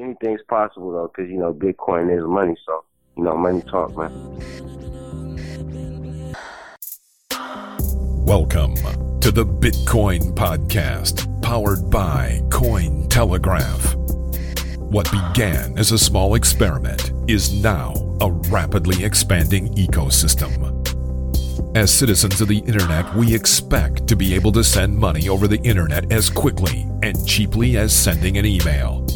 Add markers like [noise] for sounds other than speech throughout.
anything's possible though, because you know Bitcoin is money. So you know, money talk, man. Welcome to the Bitcoin Podcast, powered by Cointelegraph. What began as a small experiment is now a rapidly expanding ecosystem. As citizens of the internet, we expect to be able to send money over the internet as quickly and cheaply as sending an email.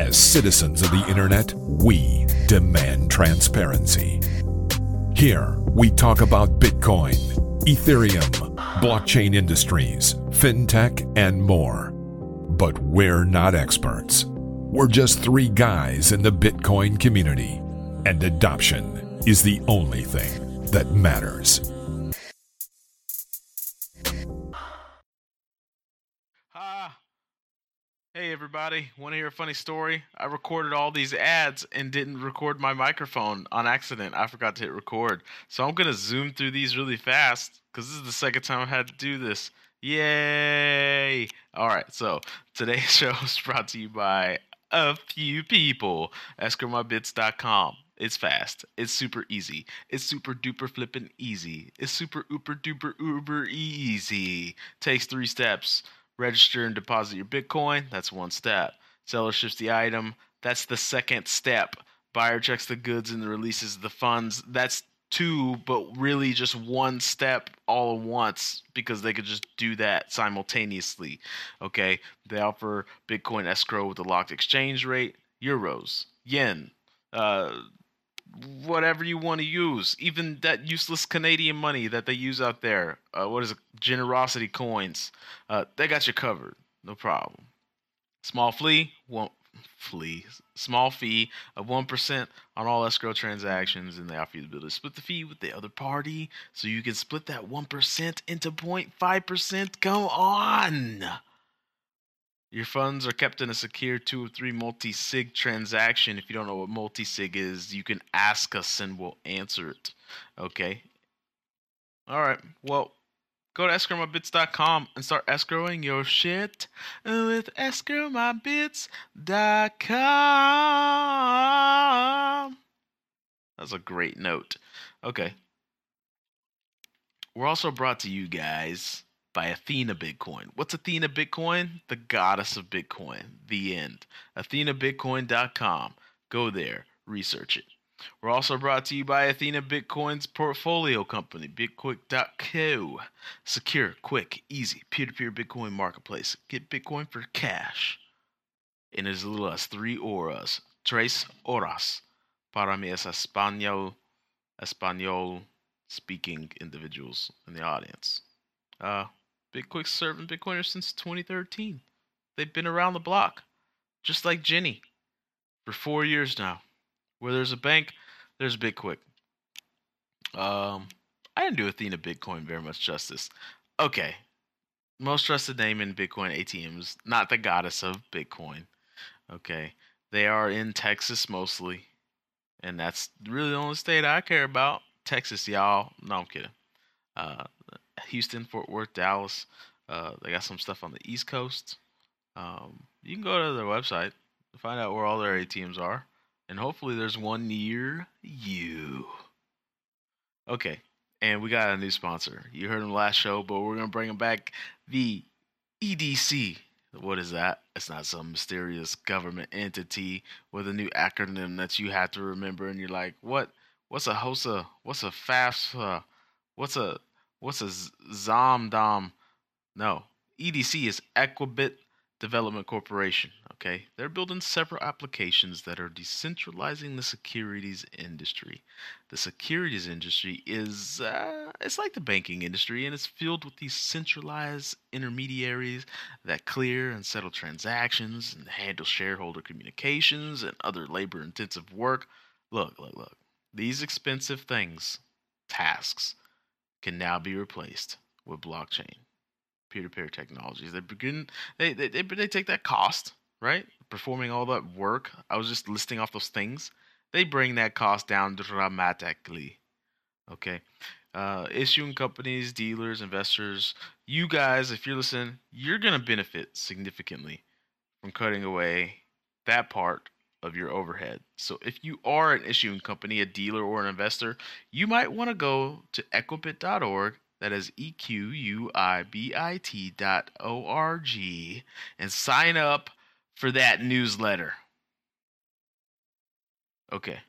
As citizens of the internet, we demand transparency. Here, we talk about Bitcoin, Ethereum, blockchain industries, fintech, and more. But we're not experts. We're just three guys in the Bitcoin community, and adoption is the only thing that matters. Hey everybody, want to hear a funny story? I recorded all these ads and didn't record my microphone on accident. I forgot to hit record. So I'm going to zoom through these really fast because this is the second time I've had to do this. Yay! Alright, so today's [laughs] show is brought to you by a few people. EscrowMyBits.com. It's fast. It's super easy. It's super duper flippin' easy. It's super uber duper uber easy. Takes three steps register and deposit your Bitcoin. That's one step. Seller ships the item. That's the second step. Buyer checks the goods and releases the funds. That's two, but really just one step all at once because they could just do that simultaneously. Okay. They offer Bitcoin escrow with a locked exchange rate, euros, yen, uh, whatever you want to use, even that useless Canadian money that they use out there. Uh, what is it? Generosity coins. Uh, they got you covered. No problem. Small fee, one fee, small fee of one percent on all escrow transactions, and they offer you the ability to split the fee with the other party, so you can split that one percent into 0.5 percent. Come on. Your funds are kept in a secure two or three multi sig transaction. If you don't know what multi sig is, you can ask us and we'll answer it. Okay. All right. Well, go to escrowmybits.com and start escrowing your shit with escrowmybits.com. That's a great note. Okay. We're also brought to you guys by Athena Bitcoin. What's Athena Bitcoin? The goddess of Bitcoin. The end. AthenaBitcoin.com. Go there, research it. We're also brought to you by Athena Bitcoin's portfolio company, Bitquick.co. Secure, quick, easy, peer to peer Bitcoin marketplace. Get Bitcoin for cash. In as little as three horas. Tres horas. Para mi es español, español speaking individuals in the audience. Uh, Bitquick serving Bitcoiners since 2013. They've been around the block, just like Ginny, for four years now. Where there's a bank, there's Bitquick. Um, I didn't do Athena Bitcoin very much justice. Okay, most trusted name in Bitcoin ATMs, not the goddess of Bitcoin. Okay, they are in Texas mostly, and that's really the only state I care about. Texas, y'all. No, I'm kidding. Uh, Houston, Fort Worth, Dallas. Uh, they got some stuff on the East Coast. Um, you can go to their website to find out where all their ATMs are, and hopefully there's one near you. Okay, and we got a new sponsor. You heard him last show, but we're gonna bring him back. The EDC. What is that? It's not some mysterious government entity with a new acronym that you have to remember, and you're like, what? What's a HOSA? What's a FAFSA? What's a what's a ZomDom? No, EDC is Equibit Development Corporation. Okay, they're building several applications that are decentralizing the securities industry. The securities industry is uh, it's like the banking industry, and it's filled with these centralized intermediaries that clear and settle transactions and handle shareholder communications and other labor-intensive work. Look, look, look. These expensive things, tasks, can now be replaced with blockchain, peer-to-peer technologies. They begin they they they, they take that cost, right? Performing all that work. I was just listing off those things. They bring that cost down dramatically. Okay. Uh, issuing companies, dealers, investors, you guys, if you're listening, you're going to benefit significantly from cutting away that part of your overhead. So if you are an issuing company, a dealer, or an investor, you might want to go to equibit.org. That is E Q U I B I T dot O R G and sign up for that newsletter. Okay.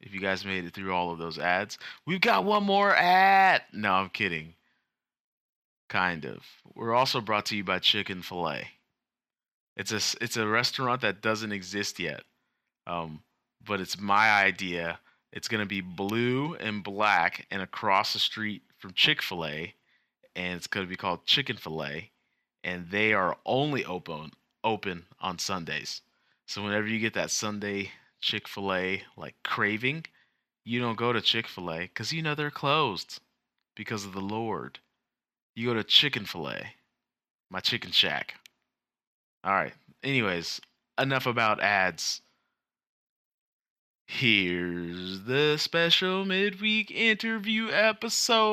If you guys made it through all of those ads, we've got one more ad. No, I'm kidding. Kind of. We're also brought to you by Chicken Filet. It's a it's a restaurant that doesn't exist yet, um, but it's my idea. It's gonna be blue and black, and across the street from Chick Fil A, and it's gonna be called Chicken Filet, and they are only open open on Sundays. So whenever you get that Sunday Chick Fil A like craving, you don't go to Chick Fil A because you know they're closed because of the Lord. You go to Chicken Filet, my chicken shack. All right. Anyways, enough about ads. Here's the special midweek interview episode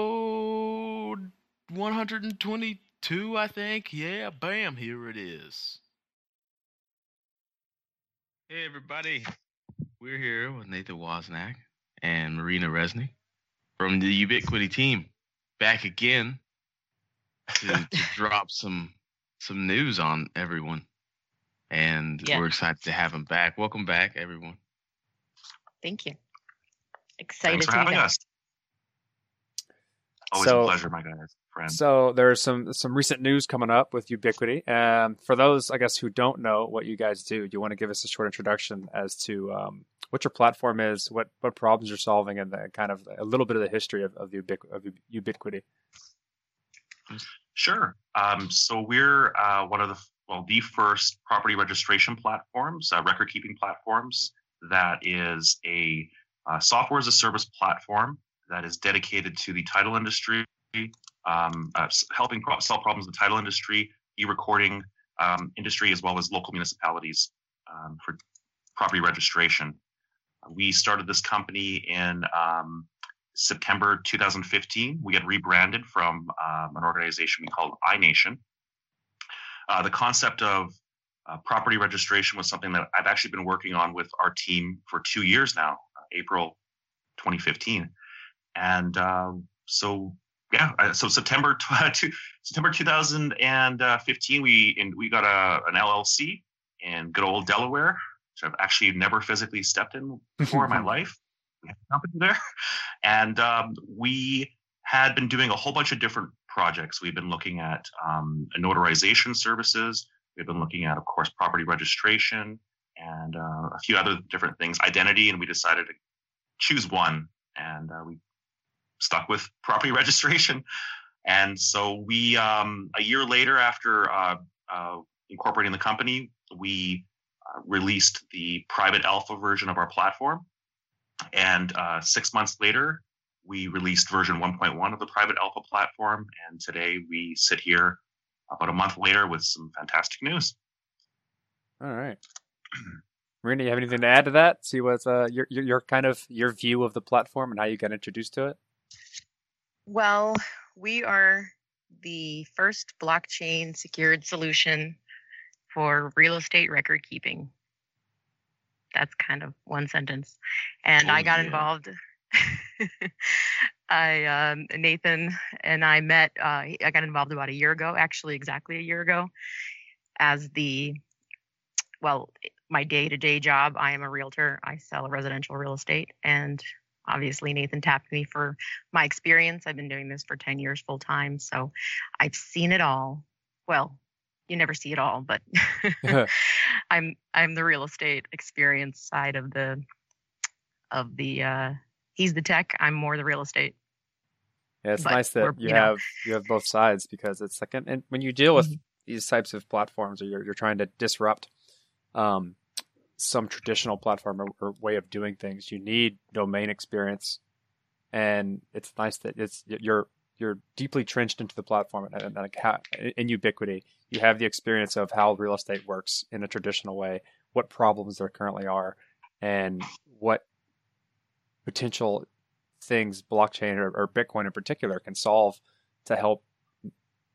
122, I think. Yeah, bam, here it is. Hey, everybody. We're here with Nathan Wosnack and Marina Reznek from the Ubitquity team. Back again to, to [laughs] drop some some news on everyone. And Yeah. we're excited to have them back. Welcome back, everyone. Thank you. Excited Thanks for to be having us. Always So- a pleasure, my guys, friends. So there's some some recent news coming up with Ubitquity. Um, for those, I guess, who don't know what you guys do, do you want to give us a short introduction as to um, what your platform is, what what problems you're solving, and the kind of a little bit of the history of of, Ubiqu- of Ubitquity? Sure. Um, so we're uh, one of the well, the first property registration platforms, uh, record keeping platforms that is a uh, software as a service platform that is dedicated to the title industry, um, uh, helping pro- solve problems in the title industry, e-recording um, industry, as well as local municipalities um, for property registration. We started this company in um, September 2015. We had rebranded from um, an organization we called iNation. Uh, the concept of uh, property registration was something that I've actually been working on with our team for two years now, uh, April 2015. And um, so, yeah, uh, so September [laughs] tw- September 2015, we and we got a an LLC in good old Delaware, which I've actually never physically stepped in before in my [laughs] life. We have a company there, and um, we had been doing a whole bunch of different projects. We've been looking at um, notarization services. We've been looking at, of course, property registration and uh, a few other different things, identity, and we decided to choose one, and uh, we stuck with [laughs] property registration. And so we, um, a year later, after uh, uh, incorporating the company, we uh, released the private alpha version of our platform. And six months later, we released version 1.1 of the private alpha platform. And today we sit here about a month later with some fantastic news. All right, [clears throat] Marina, you have anything to add to that? See what's uh, your, your your kind of your view of the platform and how you got introduced to it. Well, we are the first blockchain secured solution for real estate record keeping. That's kind of one sentence. And Oh, I got yeah. involved. [laughs] I um, Nathan and I met. Uh, I got involved about a year ago, actually, exactly a year ago, as the well, my day-to-day job. I am a realtor. I sell residential real estate, and obviously Nathan tapped me for my experience. I've been doing this for 10 years full time, so I've seen it all. Well, you never see it all, but [laughs] [laughs] I'm I'm the real estate experience side of the of the uh he's the tech, I'm more the real estate. Yeah, it's But nice that you you know. have you have both sides because it's like and, and when you deal with Mhm. these types of platforms or you're you're trying to disrupt um, some traditional platform or, or way of doing things, you need domain experience, and it's nice that it's you're you're deeply trenched into the platform and, and like how, in Ubitquity. You have the experience of how real estate works in a traditional way, what problems there currently are, and what potential things blockchain or, or Bitcoin in particular can solve to help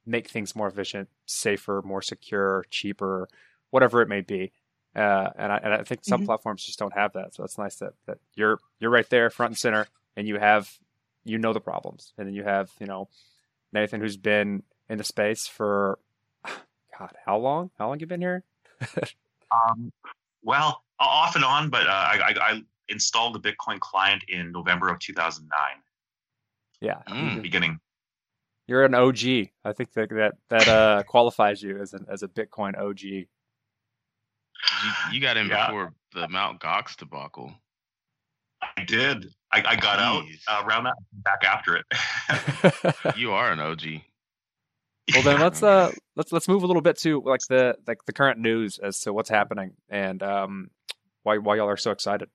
make things more efficient, safer, more secure, cheaper, whatever it may be. Uh, and I and I think some Mhm. platforms just don't have that. So it's nice that, that you're you're right there, front and center, and you have you know the problems, and then you have you know Nathan who's been in the space for [sighs] God, how long? How long you been here? [laughs] Um, well, off and on, but uh, I, I, I installed the Bitcoin client in November of 2009, Yeah, Mm. beginning. you're an OG. I think that that that uh, [laughs] qualifies you as an as a Bitcoin OG. You, you got in Yeah. before the Mount Gox debacle. I did. I, I got Jeez. out uh, around that, back after it. [laughs] You are an OG. well then let's [laughs] uh let's let's move a little bit to like the like the current news as to what's happening and um why why y'all are so excited.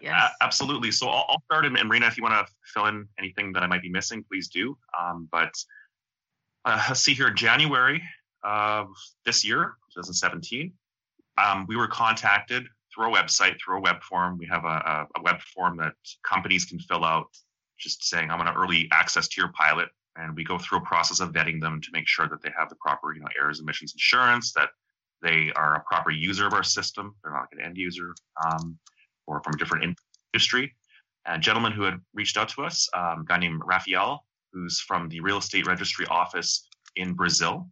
Yes. A- absolutely. So I'll, I'll start, and, and Rena, if you want to fill in anything that I might be missing, please do. Um, but uh, let's see here, January of this year, 2017, um, we were contacted through a website, through a web form. We have a, a, a web form that companies can fill out, just saying, "I'm going to early access to your pilot," and we go through a process of vetting them to make sure that they have the proper, you know, errors, emissions, insurance, that they are a proper user of our system. They're not like an end user. Um, or from a different industry. A gentleman who had reached out to us, um, a guy named Rafael, who's from the real estate registry office in Brazil,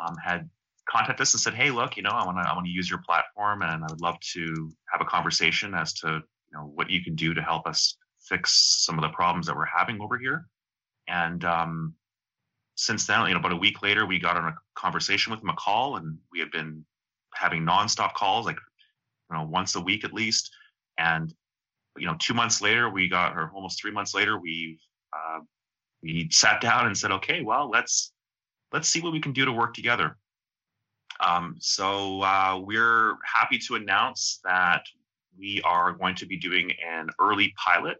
um, had contacted us and said, "Hey, look, you know, I want to I want to use your platform, and I would love to have a conversation as to you know what you can do to help us fix some of the problems that we're having over here." And um, since then, you know, about a week later, we got on a conversation with him, a call, and we had been having nonstop calls, like you know, once a week at least. And you know two months later we got or almost three months later we uh, we sat down and said okay well let's let's see what we can do to work together. Um, so uh, we're happy to announce that we are going to be doing an early pilot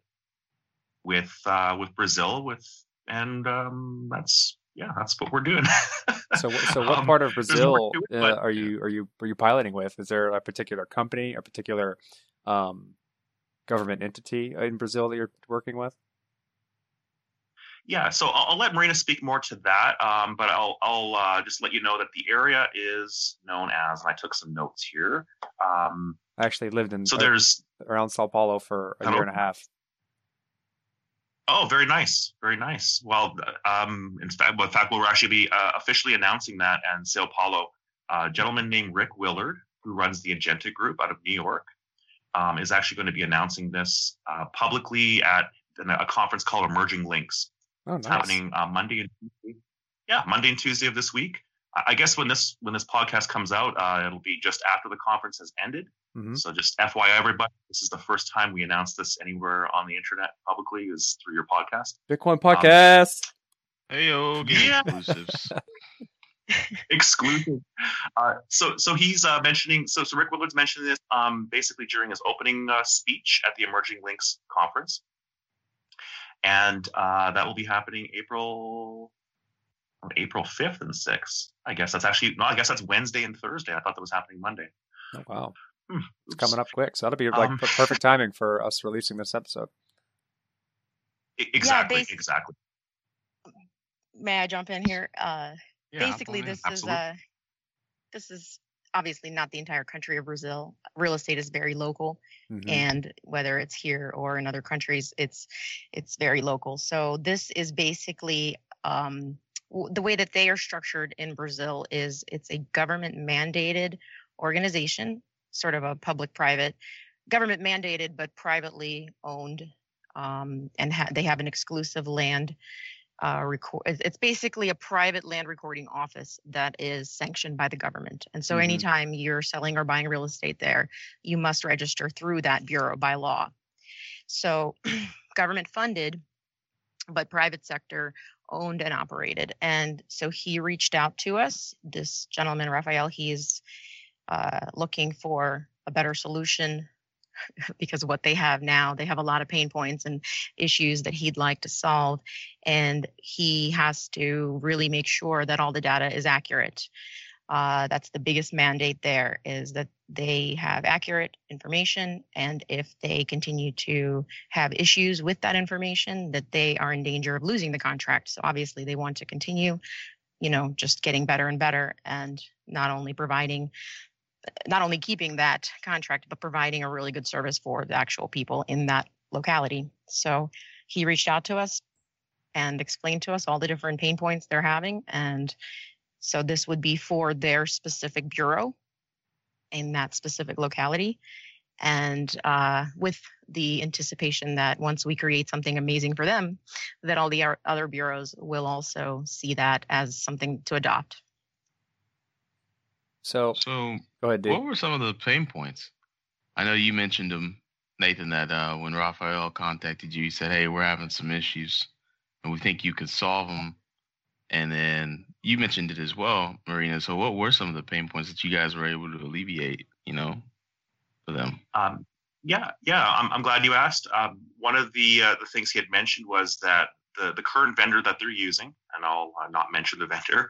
with uh, with brazil with and um, that's yeah that's what we're doing [laughs] So so what Um, part of Brazil uh, but- are you are you are you piloting with? Is there a particular company, a particular um government entity in Brazil that you're working with? Yeah, so I'll, I'll let Marina speak more to that, um, but I'll, I'll uh, just let you know that the area is known as, and I took some notes here. Um, I actually lived in so there's, around Sao Paulo for a year and a half. Oh, very nice, very nice. Well, um, in fact, well, in fact, we'll actually be uh, officially announcing that in Sao Paulo. A gentleman named Rick Willard, who runs the Agenta Group out of New York, um, is actually going to be announcing this uh, publicly at a conference called Emerging Links. Oh, It's nice. happening uh, Monday and Tuesday. Yeah, Monday and Tuesday of this week. I I guess when this when this podcast comes out, uh, it'll be just after the conference has ended. Mhm. So just FYI, everybody, this is the first time we announced this anywhere on the internet publicly is through your podcast. Bitcoin podcast. Hey yo, getting Yeah. exclusives. [laughs] [laughs] Exclusive. Uh, so so he's uh, mentioning. So so Rick Willard's mentioning this um, basically during his opening uh, speech at the Emerging Links conference, and uh, that will be happening April April fifth and sixth. I guess that's actually no. I guess that's Wednesday and Thursday. I thought that was happening Monday. Oh, wow, It's coming up quick. So that'll be like Um, perfect [laughs] timing for us releasing this episode. Exactly. basi- exactly. May I jump in here? Uh, Yeah, basically, this Absolutely. is uh, this is obviously not the entire country of Brazil. Real estate is very local, Mhm. and whether it's here or in other countries, it's it's very local. So this is basically um, w- the way that they are structured in Brazil is it's a government mandated organization, sort of a public-private, government mandated but privately owned, um, and ha- they have an exclusive land uh, record. It's basically a private land recording office that is sanctioned by the government. And so, Mhm. anytime you're selling or buying real estate there, you must register through that bureau by law. So, [clears throat] government funded, but private sector owned and operated. And so he reached out to us. This gentleman, Raphael, he's uh, looking for a better solution [laughs] because what they have now, they have a lot of pain points and issues that he'd like to solve. And he has to really make sure that all the data is accurate. Uh, that's the biggest mandate there is that they have accurate information. And if they continue to have issues with that information, that they are in danger of losing the contract. So obviously they want to continue you know, just getting better and better and not only providing not only keeping that contract but providing a really good service for the actual people in that locality. So he reached out to us and explained to us all the different pain points they're having and so this would be for their specific bureau in that specific locality and uh, with the anticipation that once we create something amazing for them, that all the other bureaus will also see that as something to adopt. So, So, go ahead, Dave. what were some of the pain points? I know you mentioned them, Nathan. That uh, when Raphael contacted you, he said, "Hey, we're having some issues, and we think you could solve them." And then you mentioned it as well, Marina. So, what were some of the pain points that you guys were able to alleviate? You know, for them. Um, yeah, yeah, I'm, I'm glad you asked. Um, one of the uh, the things he had mentioned was that the the current vendor that they're using, and I'll uh, not mention the vendor.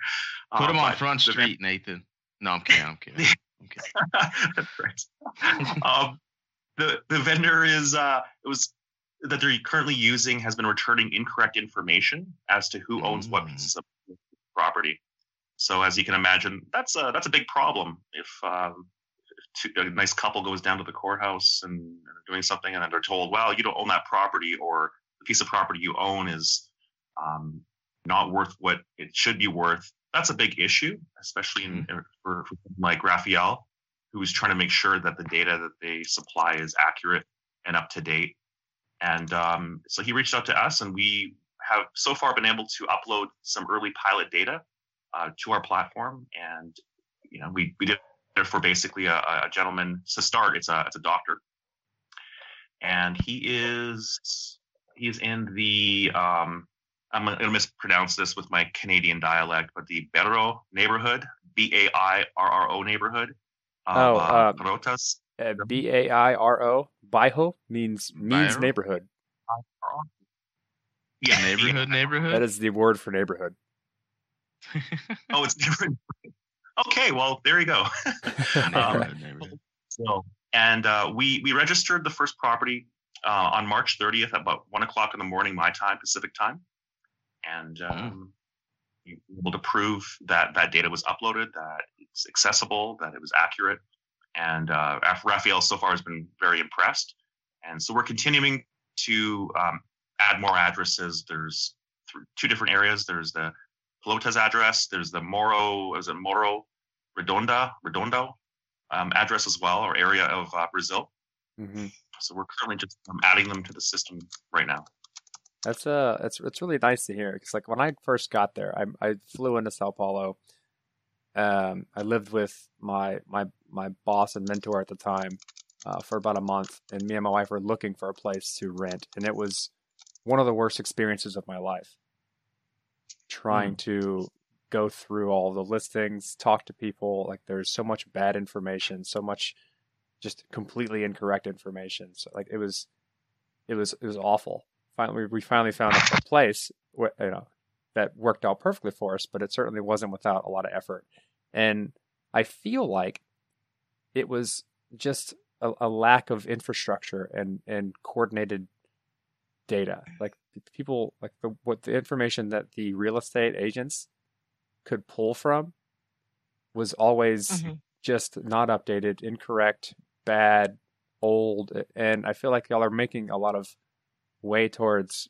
Put uh, them on Front the ven- Street, Nathan. No, I'm kidding. I'm kidding. [laughs] I'm kidding. [laughs] Um, the the vendor is uh, it was that they're currently using has been returning incorrect information as to who owns what Mm. pieces of property. So as you can imagine, that's a that's a big problem. If, um, if two, a nice couple goes down to the courthouse and are doing something, and then they're told, "Well, you don't own that property," or the piece of property you own is um, not worth what it should be worth. That's a big issue, especially in, for, for like Raphael, who is trying to make sure that the data that they supply is accurate and up to date. And um, so he reached out to us, and we have so far been able to upload some early pilot data uh, to our platform. And you know, we we did it for basically a, a gentleman to start. It's a it's a doctor, and he is he is in the um, I'm going to mispronounce this with my Canadian dialect, but the Bairro neighborhood, B A I R R O neighborhood of Oh, uh, uh, Uh, B A I R O, Baiho means means Bairro? neighborhood. [laughs] Yeah, neighborhood, neighborhood. That is the word for neighborhood. Oh, it's different. okay, well, there you go. [laughs] um, neighborhood, neighborhood. So, and uh, we we registered the first property uh, on March 30th at about one o'clock in the morning, my time, Pacific time, and um, able to prove that that data was uploaded, that it's accessible, that it was accurate, and uh, Raphael so far has been very impressed, and so we're continuing to um, add more addresses. There's th- two different areas. There's the Pelotas address. There's the Moro, is it Morro Redonda, Redondo um, address as well, or area of uh, Brazil. hmm So we're currently just um, adding them to the system right now. That's uh, it's it's really nice to hear because like when I first got there, I I flew into Sao Paulo. Um, I lived with my my my boss and mentor at the time uh, for about a month, and me and my wife were looking for a place to rent, and it was one of the worst experiences of my life. Trying to go through all the listings, talk to people, like there's so much bad information, so much just completely incorrect information. So like it was, it was it was awful finally we finally found a [laughs] place where, you know that worked out perfectly for us, but it certainly wasn't without a lot of effort. And I feel like it was just a, a lack of infrastructure and and coordinated data. Like people like the what the information that the real estate agents could pull from was always Mhm. just not updated, incorrect, bad, old, and I feel like y'all are making a lot of way towards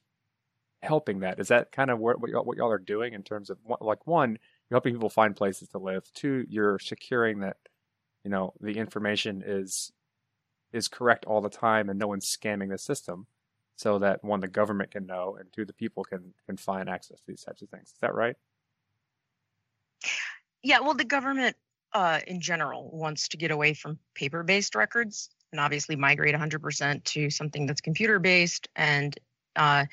helping that. Is that kind of what what y'all, what y'all are doing in terms of like one, you're helping people find places to live. Two, you're securing that you know the information is is correct all the time and no one's scamming the system, so that one the government can know and two the people can can find access to these types of things. Is that right? Yeah, well, the government uh, in general wants to get away from paper based records and obviously migrate 100% to something that's computer based and uh,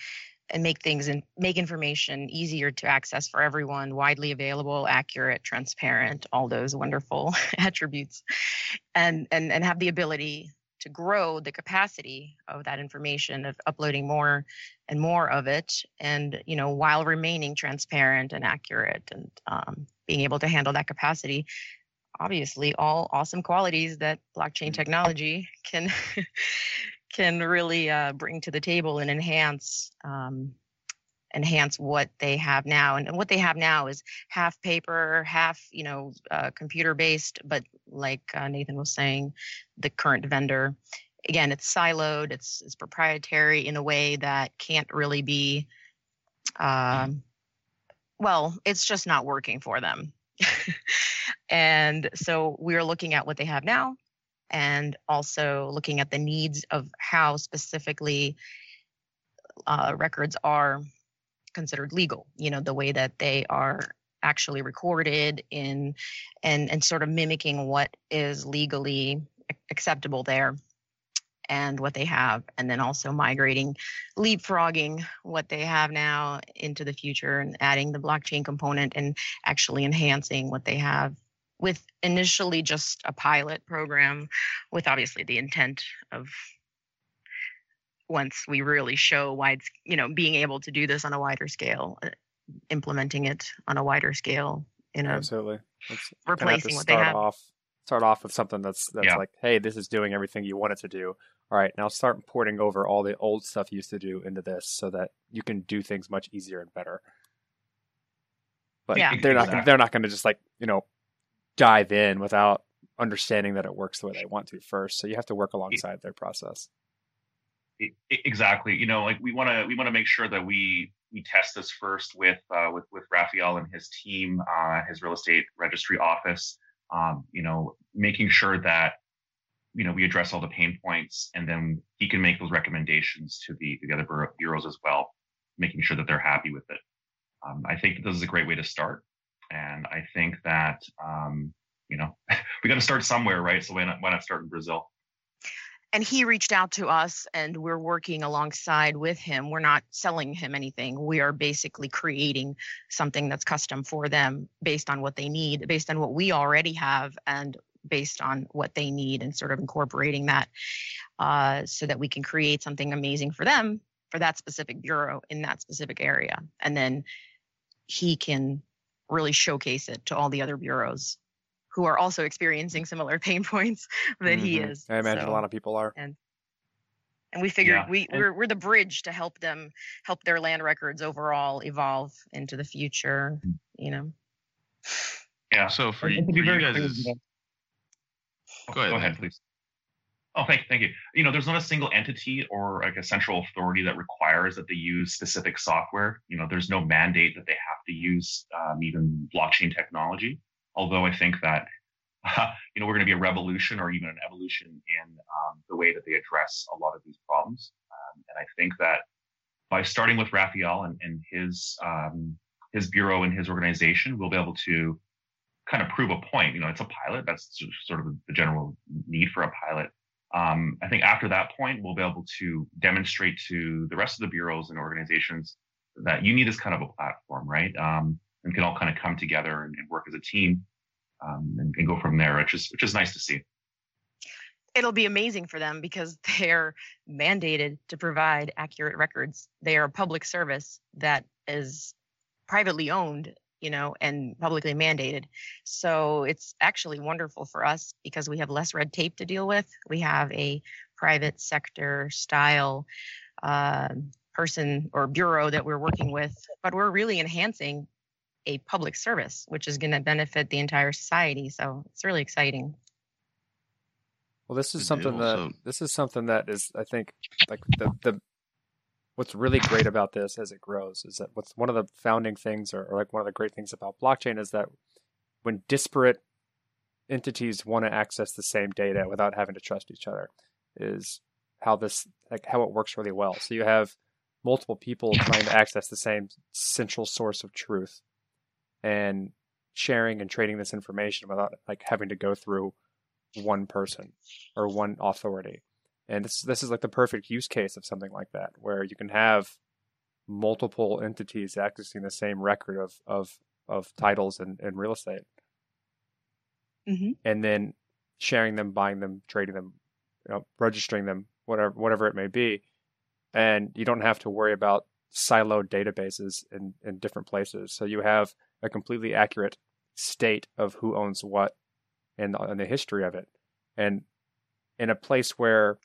and make things and make information easier to access for everyone, widely available, accurate, transparent, all those wonderful [laughs] attributes, and and and have the ability to grow the capacity of that information of uploading more and more of it and you know while remaining transparent and accurate and um, being able to handle that capacity obviously all awesome qualities that blockchain technology can [laughs] can really uh, bring to the table and enhance um, enhance what they have now. And, and what they have now is half paper half you know uh, computer based but like uh, nathan was saying the current vendor again it's siloed it's it's proprietary in a way that can't really be um, well it's just not working for them [laughs] and so we're looking at what they have now and also looking at the needs of how specifically uh, records are considered legal you know the way that they are actually recorded in and and sort of mimicking what is legally acceptable there and what they have and then also migrating leapfrogging what they have now into the future and adding the blockchain component and actually enhancing what they have with initially just a pilot program with obviously the intent of once we really show wide you know being able to do this on a wider scale uh, implementing it on a wider scale in a absolutely. It's replacing what they have. off start off with something that's that's Yeah. like hey this is doing everything you want it to do all right now start porting over all the old stuff you used to do into this so that you can do things much easier and better but Yeah. they're not Exactly. they're not going to just like you know dive in without understanding that it works the way they want to first so you have to work alongside their process exactly you know like we want to we want to make sure that we we test this first with uh, with with Raphael and his team uh, his real estate registry office um, you know making sure that you know we address all the pain points and then he can make those recommendations to the the other bureaus as well making sure that they're happy with it. Um, I think this is a great way to start and I think that um, you know [laughs] we got to start somewhere right? So why not why not start in Brazil? And he reached out to us and we're working alongside with him. We're not selling him anything. We are basically creating something that's custom for them based on what they need based on what we already have and based on what they need and sort of incorporating that uh, so that we can create something amazing for them for that specific bureau in that specific area. And then he can really showcase it to all the other bureaus who are also experiencing similar [laughs] pain points that he Mhm. is. I imagine So- a lot of people are. and and we figured Yeah, we and- we're, we're the bridge to help them help their land records overall evolve into the future you know. Yeah So for, you, for you guys, clear, is- you know- Go ahead, Go ahead, please. Oh, thank, thank you. You know, there's not a single entity or like a central authority that requires that they use specific software. You know, there's no mandate that they have to use um, even blockchain technology. Although I think that [laughs] you know we're going to be a revolution or even an evolution in um, the way that they address a lot of these problems. Um, and I think that by starting with Raphael and, and his um, his bureau and his organization, we'll be able to kind of prove a point. You know, it's a pilot. That's sort of the general need for a pilot. Um, I think after that point, we'll be able to demonstrate to the rest of the bureaus and organizations that you need this kind of a platform, right? Um, and can all kind of come together and, and work as a team um, and, and go from there, which is which is nice to see. it'll be amazing for them because [laughs] they're mandated to provide accurate records they are a public service that is privately owned you know and publicly mandated. So it's actually wonderful for us because we have less red tape to deal with. We have a private sector style uh, person or bureau that we're working with but we're really enhancing a public service which is going to benefit the entire society. So it's really exciting. Well, this is something that this is something that is, I think, like the the what's really great about this as it grows is that what's one of the founding things, or, or like one of the great things about blockchain is that when disparate entities want to access the same data without having to trust each other, is how this like how it works really well. So you have multiple people trying to access the same central source of truth and sharing and trading this information without like having to go through one person or one authority. And this this is like the perfect use case of something like that, where you can have multiple entities accessing the same record of of of titles and, and real estate, Mhm. and then sharing them, buying them, trading them, you know, registering them, whatever whatever it may be, and you don't have to worry about siloed databases in in different places. So you have a completely accurate state of who owns what and the, and the history of it, and in a place where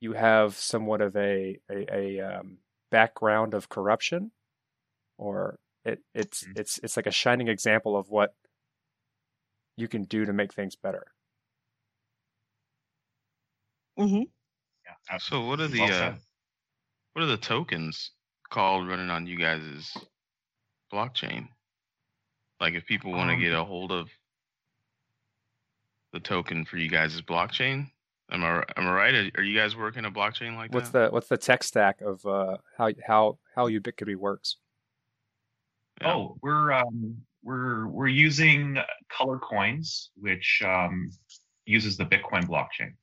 you have somewhat of a a, a um, background of corruption, or it it's Mhm. it's it's like a shining example of what you can do to make things better. hmm Yeah, So what are the Well uh, what are the tokens called running on you guys' blockchain? Like if people want to Um, get a hold of the token for you guys' blockchain, am I am I right? Are, are you guys working a blockchain like What's that? the what's the tech stack of uh, how how how Ubitquity works? Yeah. Oh, we're um, we're we're using Color Coins, which um, uses the Bitcoin blockchain.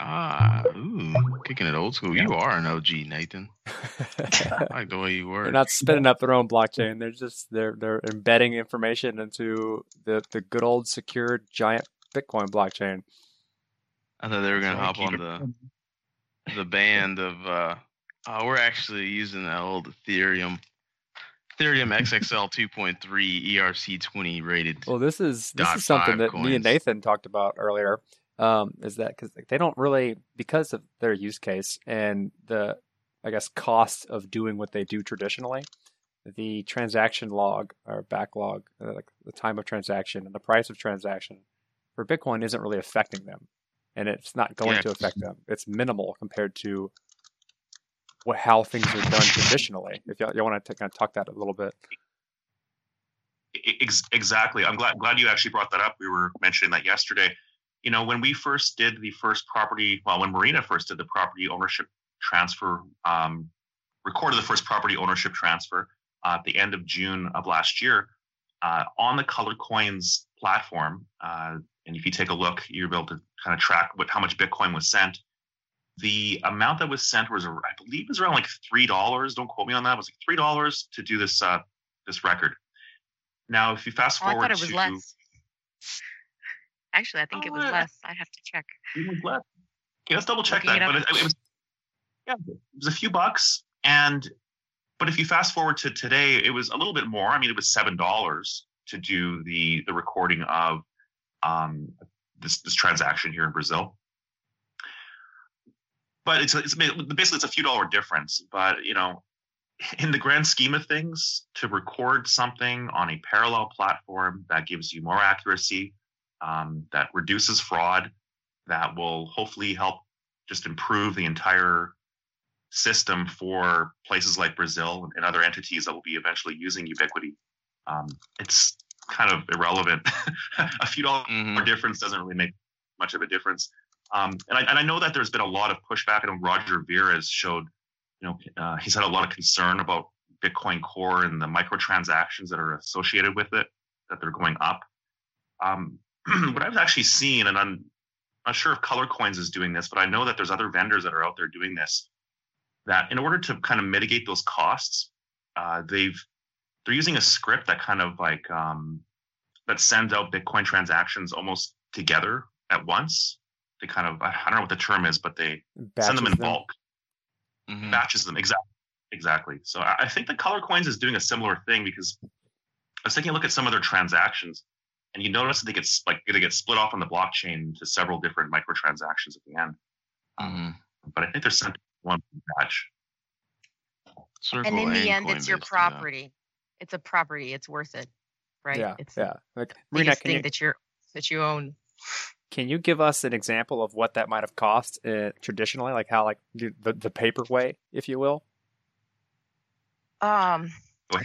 Ah, ooh, kicking it old school. Yeah. You are an OG, Nathan. [laughs] I like the way you work. they're not spinning up their own blockchain. They're just they're they're embedding information into the the good old secured giant Bitcoin blockchain. I thought they were gonna So hop on it- the the band of uh oh, we're actually using the old Ethereum Ethereum XXL 2.3 ERC20 rated. Well, this is this is something five that me and. Nathan talked about earlier. Um, is that because they don't really because of their use case and the I guess cost of doing what they do traditionally, the transaction log or backlog, uh, like the time of transaction and the price of transaction for Bitcoin isn't really affecting them, and it's not going Yeah. to affect them. It's minimal compared to what how things are done traditionally. If y'all, y'all want to kind of talk that a little bit. Ex- exactly. I'm glad glad you actually brought that up. We were mentioning that yesterday. You know, when we first did the first property, well, when Marina first did the property ownership transfer, um, recorded the first property ownership transfer uh, at the end of June of last year uh, on the Colored Coins platform. Uh, and if you take a look, you'll be able to kind of track what how much Bitcoin was sent. The amount that was sent was, I believe, it was around like three dollars. Don't quote me on that. It was like three dollars to do this uh, this record. Now, if you fast Oh, I forward thought it was to less. Actually, I think it was Oh, less. I'd have to check. even less. Yeah, let's double check Looking that. it But it, it was yeah, it was a few bucks. And but if you fast forward to today, it was a little bit more. I mean, it was seven dollars to do the the recording of um, this this transaction here in Brazil. But it's it's basically it's a few dollar difference. But you know, in the grand scheme of things, to record something on a parallel platform that gives you more accuracy, um, that reduces fraud, that will hopefully help just improve the entire system for places like Brazil and other entities that will be eventually using Ubitquity. Um, it's kind of irrelevant. [laughs] a few dollar Mhm. difference doesn't really make much of a difference. Um, and, I, and I know that there's been a lot of pushback. Know Roger Ver has showed, you know, uh, he's had a lot of concern about Bitcoin Core and the microtransactions that are associated with it, that they're going up. Um, [clears throat] what I've actually seen, and I'm not sure if Color Coins is doing this, but I know that there's other vendors that are out there doing this. That in order to kind of mitigate those costs, uh, they've they're using a script that kind of like um, that sends out Bitcoin transactions almost together at once. They kind of I don't know what the term is, but they send them in Batches bulk Mhm. batches them exactly exactly so I, I think the color coins is doing a similar thing because i was taking a look at some of their transactions and you notice that they get like they get split off on the blockchain to several different microtransactions at the end Mhm. but i think they're sent one batch Circle and in the end, it's your Coinbase do property. It's a property. It's worth it, right? Yeah, it's yeah. Like the Marina, biggest can thing you, that you're that you own. Can you give us an example of what that might have cost uh, traditionally, like how like the the, the paper way, if you will? Um, [laughs]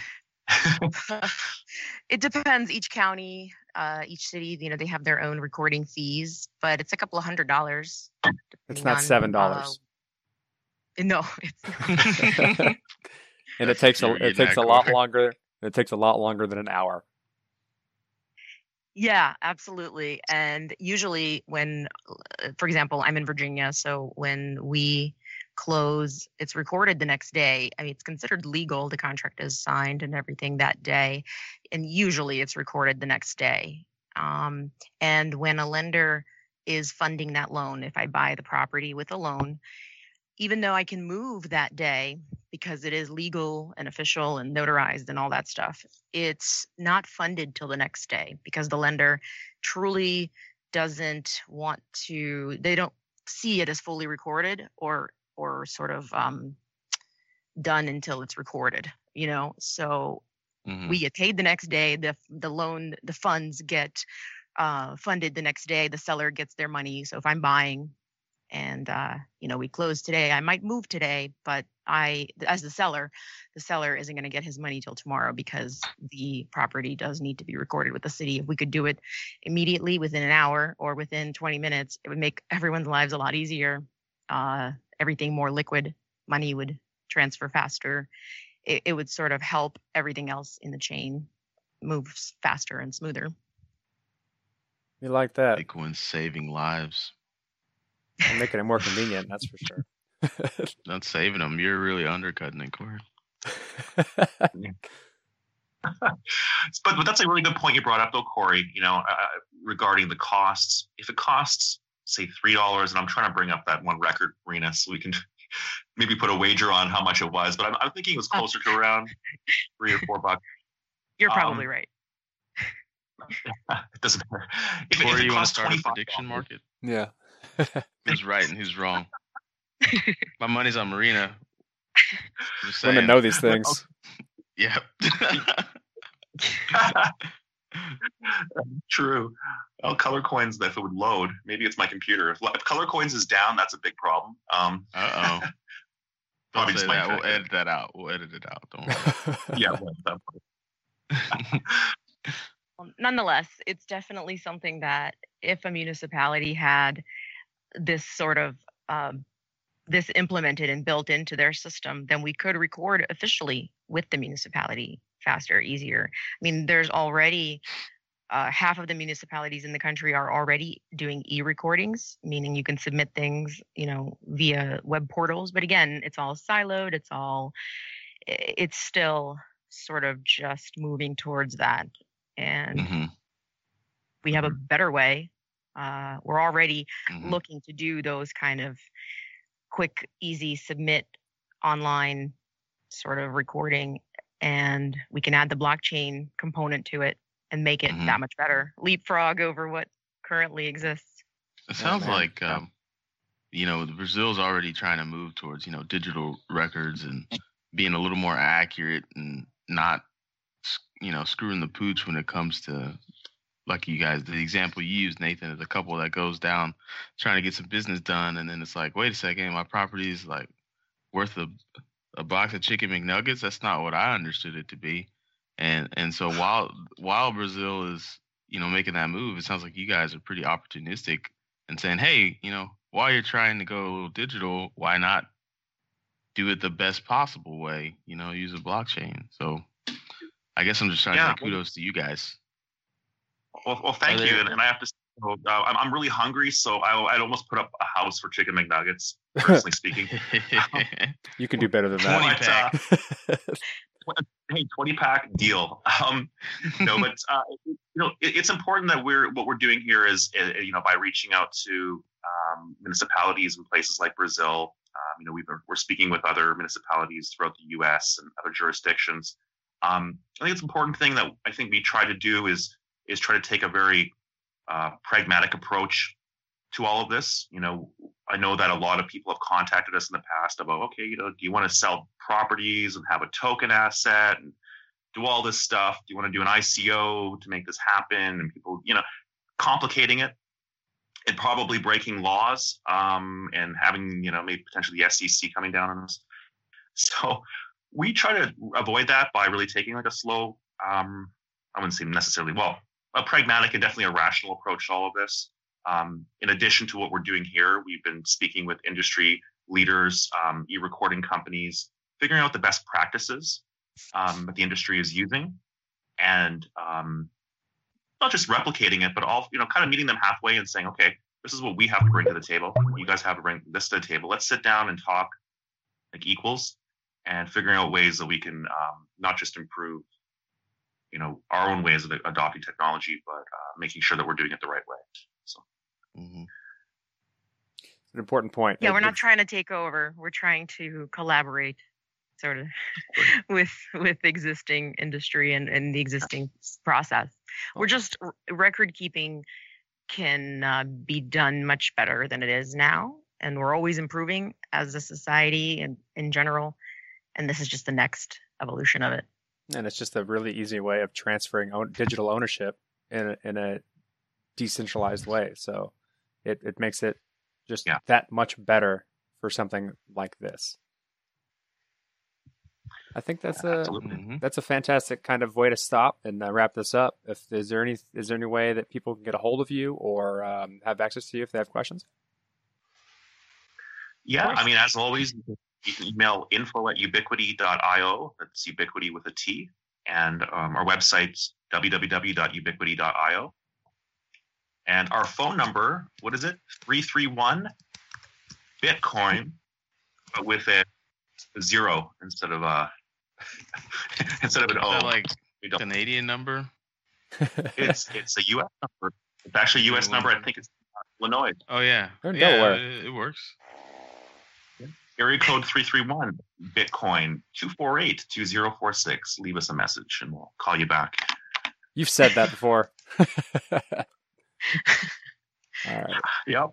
it depends. Each county, uh, each city, you know, they have their own recording fees, but it's a couple of hundred dollars. It's not on, seven dollars, uh, no, [laughs] it's [laughs] and it takes a it takes a lot quick. longer. It takes a lot longer than an hour. Yeah, absolutely. And usually, when, uh, for example, I'm in Virginia, so when we close, it's recorded the next day. I mean, it's considered legal. The contract is signed and everything that day. And usually it's recorded the next day. Um, and when a lender is funding that loan, if I buy the property with a loan, even though I can move that day because it is legal and official and notarized and all that stuff, it's not funded till the next day because the lender truly doesn't want to they don't see it as fully recorded or or sort of um, done until it's recorded you know so Mhm. we get paid the next day the the loan the funds get uh, funded the next day the seller gets their money so if i'm buying and uh, you know we close today i might move today but i as the seller the seller isn't going to get his money till tomorrow because the property does need to be recorded with the city if we could do it immediately within an hour or within 20 minutes it would make everyone's lives a lot easier uh, everything more liquid money would transfer faster it, it would sort of help everything else in the chain move faster and smoother. You like that? Bitcoin saving lives. And making it more convenient, that's for sure. [laughs] Not saving them. You're really undercutting it, Corey. [laughs] [laughs] but, but that's a really good point you brought up, though, Corey. You know, uh, regarding the costs. If it costs, say, three dollars, and I'm trying to bring up that one record, Rena, so we can maybe put a wager on how much it was. But I'm, I'm thinking it was closer to around three or four bucks. You're probably Um, right. it doesn't matter. If, it- if Corey, it you want to costs start a $25, prediction market? yeah. Who's right and who's wrong? [laughs] My money's on Marina. Just Women saying. know these [laughs] things. Yep. [laughs] True. Oh, color coins. If it would load, maybe it's my computer. If, if color coins is down, that's a big problem. Um, Uh oh. Don't say that. We'll internet. edit that out. We'll edit it out. Don't worry. yeah. well, that- nonetheless, it's definitely something that if a municipality had this sort of um, this implemented and built into their system, then we could record officially with the municipality faster, easier. I mean, there's already uh, half of the municipalities in the country are already doing e-recordings, meaning you can submit things, you know, via web portals. But again, it's all siloed. It's all, it's still sort of just moving towards that. And Mhm, we have a better way. Uh, we're already mhm. looking to do those kind of quick, easy submit online sort of recording, and we can add the blockchain component to it and make it Mhm. that much better. Leapfrog over what currently exists. It sounds man. like Yeah. um, you know Brazil's already trying to move towards you know digital records and being a little more accurate and not you know screwing the pooch when it comes to like you guys the example you used Nathan is a couple that goes down trying to get some business done and then it's like wait a second my property is like worth a a box of chicken McNuggets that's not what I understood it to be and and so [sighs] while while Brazil is you know making that move it sounds like you guys are pretty opportunistic and saying, hey, you know, while you're trying to go a little digital, why not do it the best possible way? You know, use a blockchain. So I guess I'm just trying Yeah. to say kudos to you guys. Well, well thank Are you. And, and I have to. say, uh, I'm, I'm really hungry, so I, I'd almost put up a house for chicken McNuggets. Personally [laughs] speaking, [laughs] you can do better than that. But, uh, pack. [laughs] hey, 20 pack deal. Um, no, but uh, you know, it, it's important that we're what we're doing here is uh, you know by reaching out to um, municipalities in places like Brazil. Um, you know, we've, we're speaking with other municipalities throughout the U.S. and other jurisdictions. Um, I think it's an important thing that I think we try to do is is try to take a very uh, pragmatic approach to all of this. You know, I know that a lot of people have contacted us in the past about, okay, you know, do you want to sell properties and have a token asset and do all this stuff? Do you want to do an ICO to make this happen? And people, you know, complicating it and probably breaking laws um, and having, you know, maybe potentially the SEC coming down on us. So we try to avoid that by really taking like a slow, um, I wouldn't say necessarily, well, a pragmatic and definitely a rational approach to all of this. Um, in addition to what we're doing here, we've been speaking with industry leaders, um, e-recording companies, figuring out the best practices um, that the industry is using, and um, not just replicating it, but all you know, kind of meeting them halfway and saying, okay, this is what we have to bring to the table. You guys have to bring this to the table. Let's sit down and talk like equals, and figuring out ways that we can um, not just improve, you know, our own ways of adopting technology, but uh, making sure that we're doing it the right way. So. Mhm. An important point. Yeah, It- we're not it's- trying to take over. We're trying to collaborate, sort of, [laughs] with with existing industry and, and the existing s- process. We're just r- record keeping can uh, be done much better than it is now, and we're always improving as a society and in general. And this is just the next evolution of it. And it's just a really easy way of transferring own, digital ownership in a, in a decentralized way. So it, it makes it just Yeah. that much better for something like this. I think that's a Absolutely. Mhm. that's a fantastic kind of way to stop and uh, wrap this up. If is there any is there any way that people can get a hold of you or um, have access to you if they have questions? Yeah. I mean, as always, you can- you can email info at ubitquity.io. That's ubiquity with a T. And um, our website's www.ubitquity.io. And our phone number, what is it? 331 Bitcoin, but with a zero instead of a [laughs] instead of an Is O. that like We don't- Canadian number? it's it's a U.S. number. It's actually a U.S. number. I think it's Illinois. Oh yeah, yeah, Delaware. It, it works. Area code 331 Bitcoin 248 2046. Leave us a message and we'll call you back. You've said that before. [laughs] All right. Yep.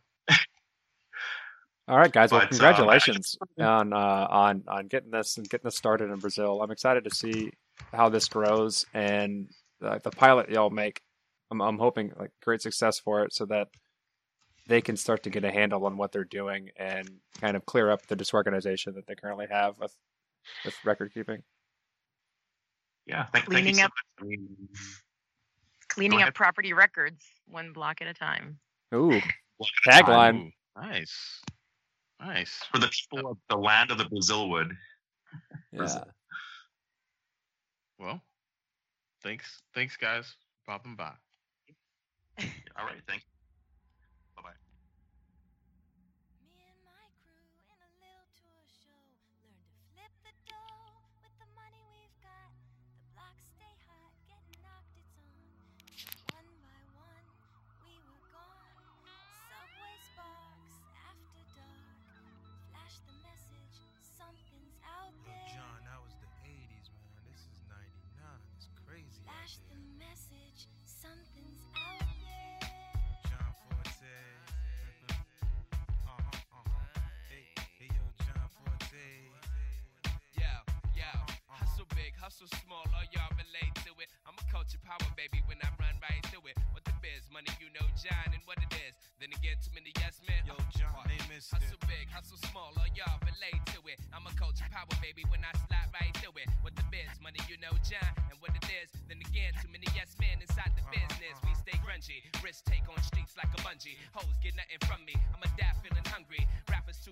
All right, guys. Well, But, uh, congratulations on uh, on on getting this and getting this started in Brazil. I'm excited to see how this grows and uh, the pilot y'all make. I'm, I'm hoping like great success for it, so that they can start to get a handle on what they're doing and kind of clear up the disorganization that they currently have with with record keeping. Yeah. Thank, thank you Cleaning so up- much. I mean, Cleaning up property records one block at a time. Ooh, [laughs] tagline. Nice, nice. for the people of the land of the Brazilwood. Yeah. Well, thanks, thanks, guys, for popping by. All right. Thank hustle small, all y'all relate to it. I'm a culture power baby when I run right through it. What the biz, money, you know John and what it is. Then again, too many yes men. Yo, John, they missed it. Hustle big, hustle small, all y'all relate to it. I'm a culture power baby when I slide right through it. What the biz, money, you know John and what it is. Then again, too many yes men inside the business. We stay grungy, risk take on streets like a bungee. Hoes get nothing from me. I'm a dad feeling hungry.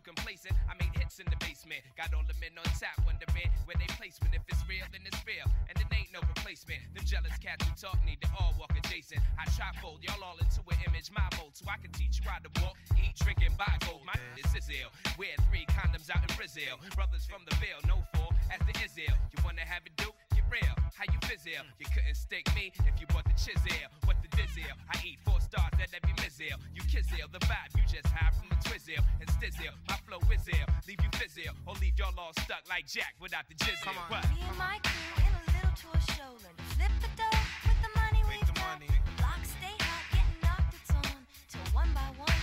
Complacent. I made hits in the basement. Got all the men on tap, wondering where they placement. If it's real, then it's real, and it ain't no replacement. Them jealous cats who talk need to all walk adjacent. I try fold y'all all into an image, my mold, so I can teach you how to walk, eat, drink, and buy gold. My this is ill. Wear three condoms out in Brazil. Brothers from the Ville, no four as the Israel. You wanna have it do? Get real. How you fizz You couldn't stick me if you bought the chisel. What the dizzle? I eat four stars at every mizzle. You kizzle the vibe, you just hide from the twizzle and stizzle. My flow is ill. Leave you fizzle or leave y'all all stuck like Jack without the jizzle. Come on. What? Me and my crew in a little tour show learn to flip the dough with the money Make we've the got. money. The blocks stay hot, getting knocked it's on. Till one by one,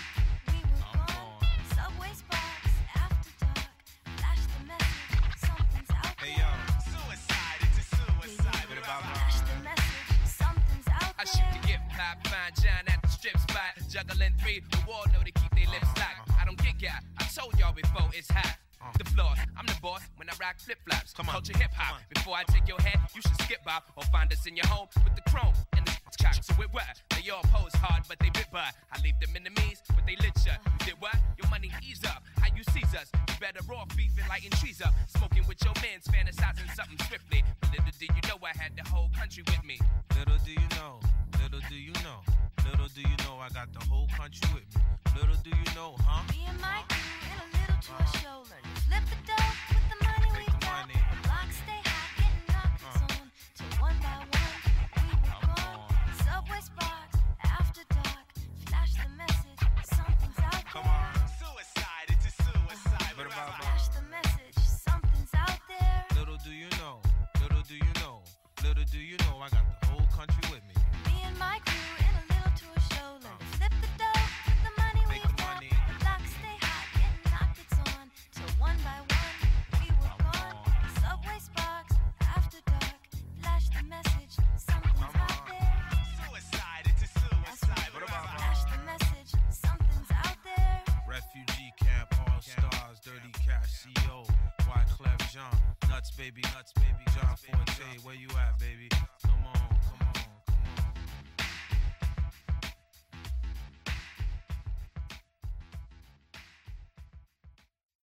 Juggling three, the wall know to keep their lips locked. I don't get got. I told y'all before it's hot. The floor, I'm the boss when I rock flip flops. Come on, Culture hip hop. Before I take your head, you should skip by or find us in your home with the chrome and the cock. So it what? They all pose hard, but they bit by. I leave them enemies, but they lit ya. You did what? Your money ease up. How you seize us? You better off beefing, lighting trees up. Smoking with your mans, fantasizing something swiftly. But little did you know I had the whole country with me. Little do you know, little do you know, little do you know I got the whole country with me. Little do you know, huh? Me and my crew in a little tour show learn to flip the dough with the money the got. money. The blocks stay hot, getting knocked Uh. on. Till one by one, we were gone. gone. Subway sparks after dark. Flash the message, something's out Come there. on.